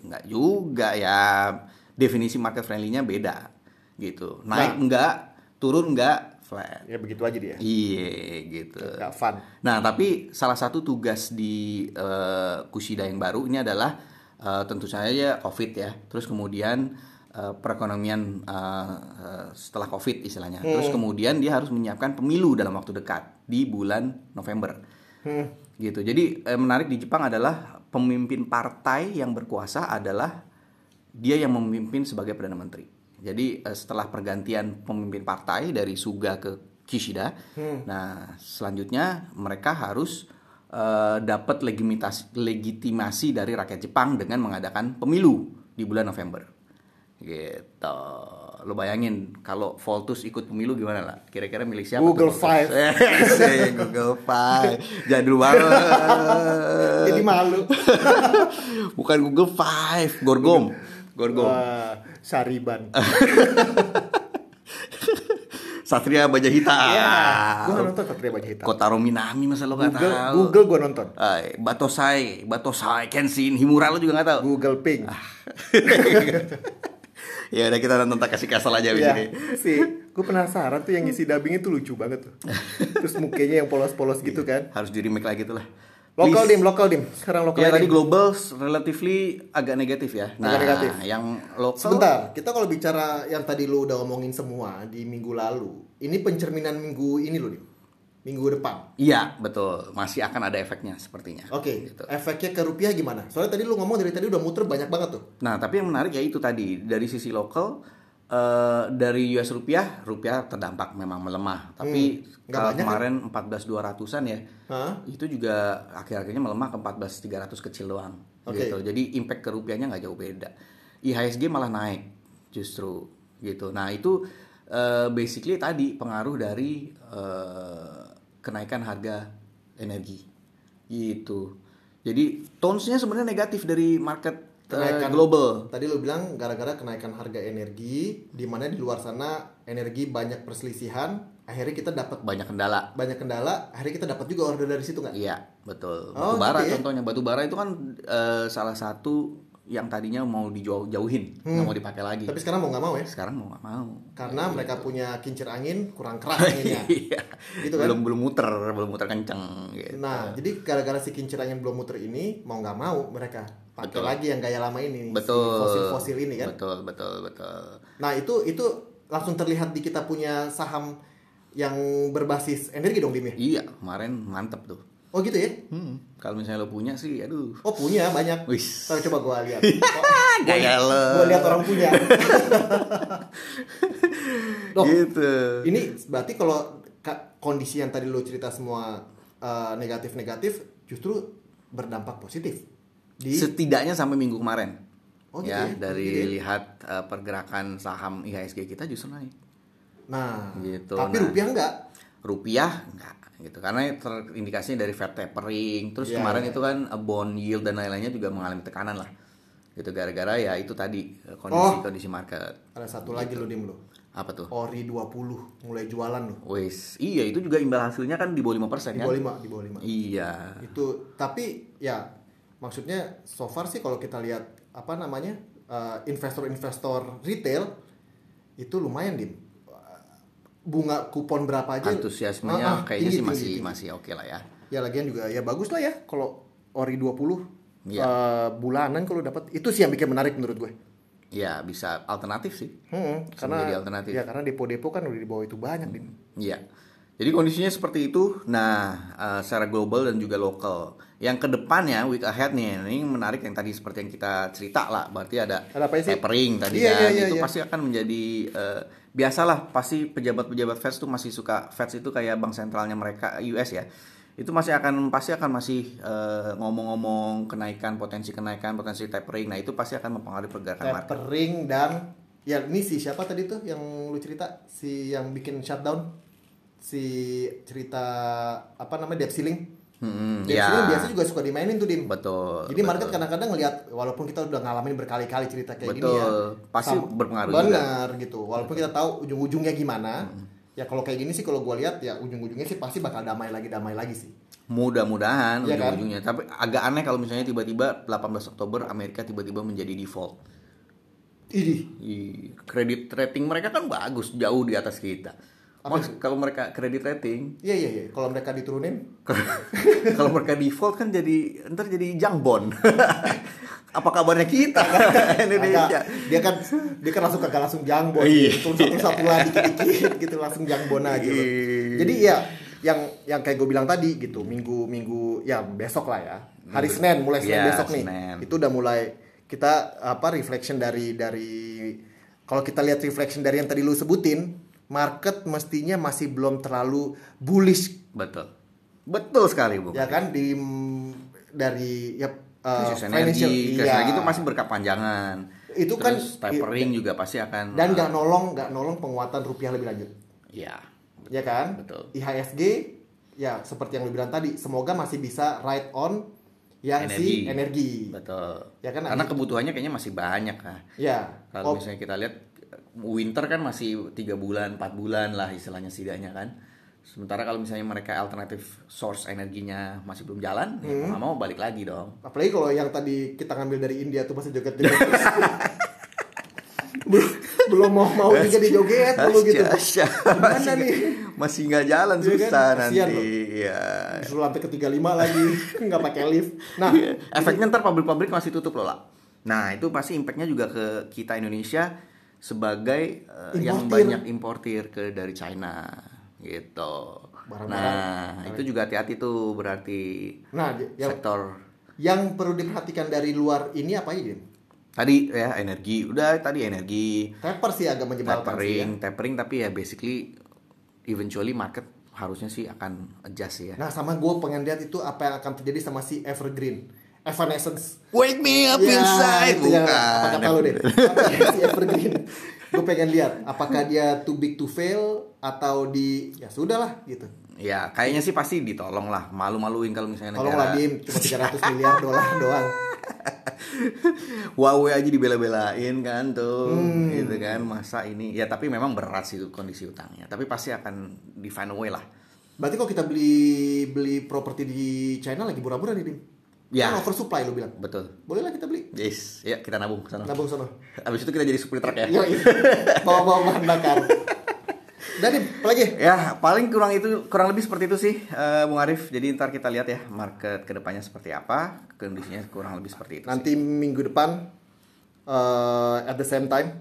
nggak juga ya definisi market friendly-nya beda gitu. Naik Nah. enggak, turun enggak, flat. Ya begitu aja dia. Iya gitu. Gak fun. Nah, tapi salah satu tugas di eh, Kushida yang baru ini adalah eh, tentu saja COVID ya. Terus kemudian eh, perekonomian eh, setelah COVID istilahnya. Terus kemudian dia harus menyiapkan pemilu dalam waktu dekat di bulan November. Hmm. Gitu. Jadi eh, menarik di Jepang adalah pemimpin partai yang berkuasa adalah dia yang memimpin sebagai perdana menteri. Jadi eh, setelah pergantian pemimpin partai dari Suga ke Kishida, nah selanjutnya mereka harus eh, dapat legitimasi dari rakyat Jepang dengan mengadakan pemilu di bulan November. Gitu. Lo bayangin kalau Voltus ikut pemilu gimana lah? Kira-kira milih siapa? Google tuh? Five. Google Five. Jadul banget. Jadi malu. Bukan Google Five, Gorgom. Gorgom. Wah, Sariban. Satria Baja Hitam. Ya, gue gak nonton Satria Baja Hitam. Kotaro Minami masa lo gak Google, tahu? Google gue nonton. Ay, Batosai, Batosai, Kenshin, Himura lo juga gak tahu? Google Ping. ya udah kita nonton Takashi Castle aja di Ya, sini. sih. Gue penasaran tuh yang ngisi dubbing itu lucu banget tuh. Terus mukanya yang polos-polos gitu kan. Harus di remake lagi tuh lah. Lokal dim, lokal dim. Sekarang lokal Ya tadi global relatively agak negatif ya. Nah, Agak negatif. yang lokal Sebentar, kita kalau bicara yang tadi lu udah ngomongin semua di minggu lalu, ini pencerminan minggu ini loh, Dim. Minggu depan. Iya, betul. Masih akan ada efeknya sepertinya. Oke, Gitu. efeknya ke rupiah gimana? Soalnya tadi lu ngomong dari tadi udah muter banyak banget tuh. Nah, tapi yang menarik ya itu tadi dari sisi lokal eh, dari US rupiah, rupiah terdampak memang melemah. Tapi Hmm, kalau banyak kemarin 14.200-an ya, Hah? itu juga akhir-akhirnya melemah ke 14.300 kecil doang. Oke. Gitu. Jadi impact ke rupiahnya nggak jauh beda. IHSG malah naik justru gitu. Nah itu eh, basically tadi pengaruh dari eh, kenaikan harga energi gitu. Jadi tones-nya sebenarnya negatif dari market Kenaikan global. Tadi lu bilang gara-gara kenaikan harga energi, di mana di luar sana energi banyak perselisihan, akhirnya kita dapat banyak kendala banyak kendala, akhirnya kita dapat juga order dari situ nggak? iya betul Oh, batu bara gitu ya? contohnya batu bara itu kan eh, salah satu yang tadinya mau dijauhin nggak mau dipakai lagi Tapi sekarang mau nggak mau ya? sekarang mau nggak mau Karena mereka punya kincir angin kurang keras anginnya. iya Gitu kan? belum belum muter belum muter kenceng gitu. Nah, jadi gara-gara si kincir angin belum muter ini, mau nggak mau mereka pakai lagi yang gaya lama ini, si betul fosil-fosil ini kan. betul betul betul Nah, itu itu langsung terlihat di kita punya saham yang berbasis energi dong, Dim ya? iya kemarin mantep tuh Oh gitu ya? hmm. kalau misalnya lo punya sih aduh Oh punya banyak. Wis. Tapi coba gua lihat. Gaya lo. Gua lihat orang punya. Dok, gitu ini berarti kalau ka- kondisi yang tadi lo cerita semua eh, negatif-negatif justru berdampak positif di setidaknya sampai minggu kemarin Oh, gitu ya ya? dari Gitu ya? lihat uh, pergerakan saham IHSG kita justru naik Nah, Gitu, tapi nah. rupiah enggak. rupiah enggak gitu karena terindikasinya dari Fed tapering terus Iya, kemarin iya. itu kan uh, bond yield dan lain-lainnya juga mengalami tekanan lah gitu gara-gara ya itu tadi uh, kondisi Oh. kondisi market Ada satu lagi lo dim lo. apa tuh Ori 20 mulai jualan lo. wes iya itu juga imbal hasilnya kan di bawah 5% Di kan bawah 5, di bawah 5. iya Itu tapi ya maksudnya so far sih kalau kita lihat apa namanya eh, investor-investor retail itu lumayan dim. Bunga kupon berapa aja antusiasmenya Ah, ah, kayaknya tinggi, sih masih tinggi, tinggi. masih oke lah ya Ya lagian juga ya bagus lah ya kalau ori 20 Iya. eh, bulanan kalau dapat itu sih yang bikin menarik menurut gue. ya bisa alternatif sih Hmm, Bisa karena menjadi alternatif. ya karena depo-depo kan udah di bawah itu banyak dim. Iya. Jadi kondisinya seperti itu. Nah, eh, secara global dan juga lokal. Yang ke depannya week ahead nih, ini menarik yang tadi seperti yang kita cerita lah. Berarti ada, Ada apa sih? tapering tadi Iya, kan. iya, iya, itu iya. pasti akan menjadi eh, biasalah. Pasti pejabat-pejabat Fed tuh masih suka Fed itu kayak bank sentralnya mereka US ya. Itu masih akan pasti akan masih eh, ngomong-ngomong kenaikan potensi kenaikan potensi tapering. Nah itu pasti akan mempengaruhi pergerakan market. Tapering dan ya ini si siapa tadi tuh yang lu cerita si yang bikin shutdown si cerita apa namanya debt ceiling. Hmm, ya. ceiling biasa juga suka dimainin tuh dim. Betul. Jadi market betul. kadang-kadang ngelihat walaupun kita udah ngalamin berkali-kali cerita kayak gini Betul. ya. Pasti sam- berpengaruh juga. Benar gitu. Walaupun kita tahu ujung-ujungnya gimana. Ya kalau kayak gini sih kalau gua lihat ya ujung-ujungnya sih pasti bakal damai lagi damai lagi sih. Mudah-mudahan kan? ujung-ujungnya. Tapi agak aneh kalau misalnya tiba-tiba 18 Oktober Amerika tiba-tiba menjadi default. Ih, Kredit rating mereka kan bagus, jauh di atas kita. Mas, kalau mereka kredit rating, Iya iya iya. Kalau mereka diturunin, kalau mereka default kan jadi ntar jadi junk bond. Apa kabarnya kita Indonesia? agak, dia kan dia kan langsung kagak langsung jangbon Iya. gitu. Turun satu satu lagi dikit gitu langsung jangbon aja. gitu. Iya. Jadi ya yang yang kayak gue bilang tadi gitu minggu minggu ya besok lah ya hari Senin mulai Senin Iya, besok nih Senin. itu udah mulai kita apa reflection dari dari kalau kita lihat reflection dari yang tadi lu sebutin market mestinya masih belum terlalu bullish Betul. Betul sekali, Bu. ya kan di dari ya uh, Krisis financial- energi, krisis iya. energi itu masih berkepanjangan. Itu kan- Terus tapering juga pasti akan dan nggak nolong nggak nolong penguatan rupiah lebih lanjut ya ya kan Betul. IHSG ya seperti yang lu bilang tadi semoga masih bisa ride on yang si energi Betul. Ya kan, Karena kebutuhannya kayaknya masih banyak lah. ya Kalau Oh, misalnya kita lihat winter kan masih tiga bulan, 4 bulan lah istilahnya setidaknya kan. Sementara kalau misalnya mereka alternatif source energinya masih belum jalan, ya Hmm. mau nggak mau balik lagi dong. apalagi kalau yang tadi kita ngambil dari India tuh masih joget-joget belum belum mau mau juga dijoget dulu gitu Gimana nih? Masih nggak jalan Iya kan? susah Kasihan nanti. Iya. disuruh lantai ke 35 lagi nggak pakai lift nah Efeknya ntar pabrik-pabrik masih tutup loh lah. Nah itu pasti impactnya juga ke kita Indonesia sebagai eh, yang banyak importir ke dari China gitu. Barang-barang. Nah itu juga hati-hati tuh berarti nah yang sektor yang perlu diperhatikan dari luar ini apa Dim? tadi ya energi udah tadi energi taper sih agak menyebalkan sih ya. tapering tapering tapi ya basically eventually market harusnya sih akan adjust ya. Nah sama gue pengen lihat itu apa yang akan terjadi sama si Evergreen Evanescence. Wake me up Ya, inside. itu yang- bukan. Apa kata lu deh? Apa si Evergreen? Gue pengen lihat Apakah dia too big to fail Atau di Ya sudah lah gitu. Ya kayaknya sih pasti ditolong lah. Malu-maluin kalau misalnya Tolonglah negara Dim Cuma 300 miliar dolar doang. Huawei aja dibela-belain kan tuh, Hmm. gitu kan masa ini. Ya tapi memang berat sih kondisi utangnya, tapi pasti akan di find a way lah. Berarti kalau kita beli beli properti di China lagi murah-murah nih, Dim. Ya. Kan oversupply lu bilang. Betul. Boleh lah kita beli. Yes, ya kita nabung sana. Nabung sono. Abis itu kita jadi supir truk ya. Yo, bawa-bawa bahan bakar. Apa lagi? Ya paling kurang itu kurang lebih seperti itu sih, eh, Bung Arif. Jadi ntar kita lihat ya market ke depannya seperti apa, kondisinya kurang lebih seperti itu. sih. Nanti minggu depan eh, at the same time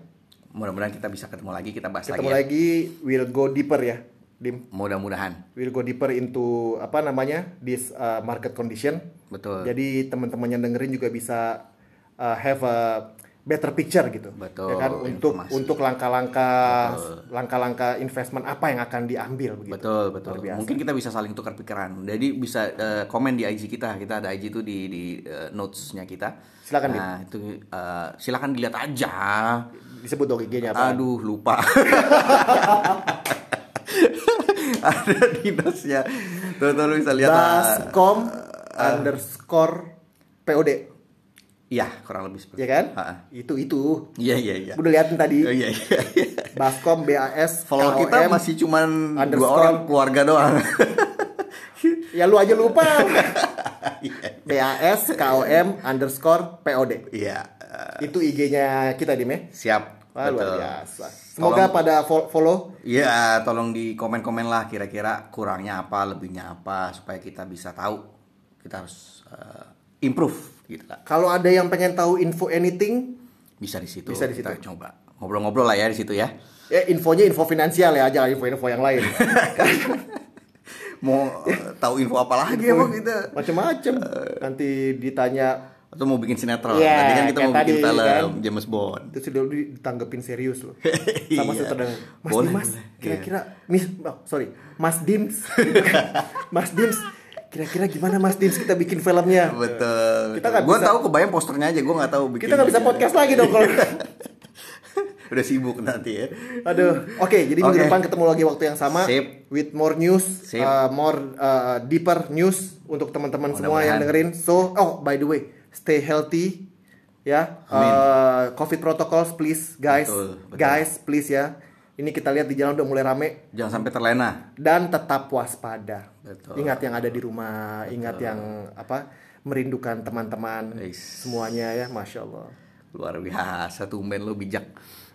Mudah-mudahan kita bisa ketemu lagi, kita bahas ketemu lagi. ya. lagi will go deeper ya, Dim. Mudah-mudahan, We'll go deeper into apa namanya this uh, market condition. Betul. Jadi teman-teman yang dengerin juga bisa uh, have a better picture gitu. Betul, Ya kan untuk informasi. untuk langkah-langkah langkah-langkah investment apa yang akan diambil begitu. Betul, betul. Luar biasa. Mungkin kita bisa saling tukar pikiran. Jadi bisa eh, komen di IG kita. Kita ada IG itu di di eh, notes-nya kita. Silakan, Nah, itu eh, silakan dilihat aja. Disebut dong IG-nya apa? Aduh, lupa. ada di notes-nya. Tuh, tuh lu bisa lihat lah. Bascom underscore POD. Iya, kurang lebih seperti Ya kan? Ha-ha. Itu itu. Iya, iya, iya. Udah liatin tadi. Oh, iya, iya. Bascom BAS Follow kita masih cuman dua orang keluarga doang. Ya lu aja lupa. Iya. BAS KOM underscore POD. Iya. eh, Itu IG-nya kita Dim ya. siap. Wah, luar biasa. Semoga Tolong- pada fo- follow. Iya, tolong di komen-komen lah kira-kira kurangnya apa, lebihnya apa supaya kita bisa tahu. Kita harus eh, improve gitu lah. Kalau ada yang pengen tahu info anything, Bisa di situ. Bisa di kita situ. coba ngobrol-ngobrol lah ya di situ ya. ya infonya info finansial ya, jangan info-info yang lain. Mau eh, tahu info apa lagi emang kita? Macam-macam. Nanti ditanya Atau mau bikin sinetron? Iya, tadi kan kita mau bikin tadi, film kan. James Bond. terus udah ditanggepin serius loh. Sama Iya. sutradara. Mas Boleh, Dimas, kira-kira Miss oh, sorry, Mas Dims. Mas Dims, kira-kira gimana Mas Dims kita bikin filmnya? Betul. Kita nggak Gue bisa- tahu kebayang posternya aja, gue nggak tahu bikin. Kita nggak bisa podcast lagi dong kalau Udah sibuk nanti ya. Aduh, oke. jadi minggu Oke. depan ketemu lagi waktu yang sama. Sip. With more news, Sip. uh, more uh, deeper news untuk teman-teman semua yang dengerin. So, oh by the way, stay healthy, ya. Amin. Uh, Covid protocols, please, guys, Betul, betul. guys, please ya. Ini kita lihat di jalan udah mulai rame Jangan sampai terlena. dan tetap waspada. Betul. Ingat yang ada di rumah, ingat yang apa merindukan teman-teman semuanya ya, masya Allah. Luar biasa, tumben lo bijak.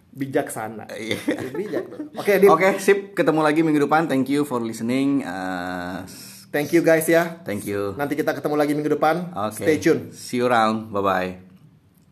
Bijaksana. Iya. Bijak. tuh. Oke, Dim. Oke, sip. Ketemu lagi minggu depan. Thank you for listening. Uh, Thank you guys ya. thank you. Nanti kita ketemu lagi minggu depan. Oke. Stay tune. See you around. Bye bye.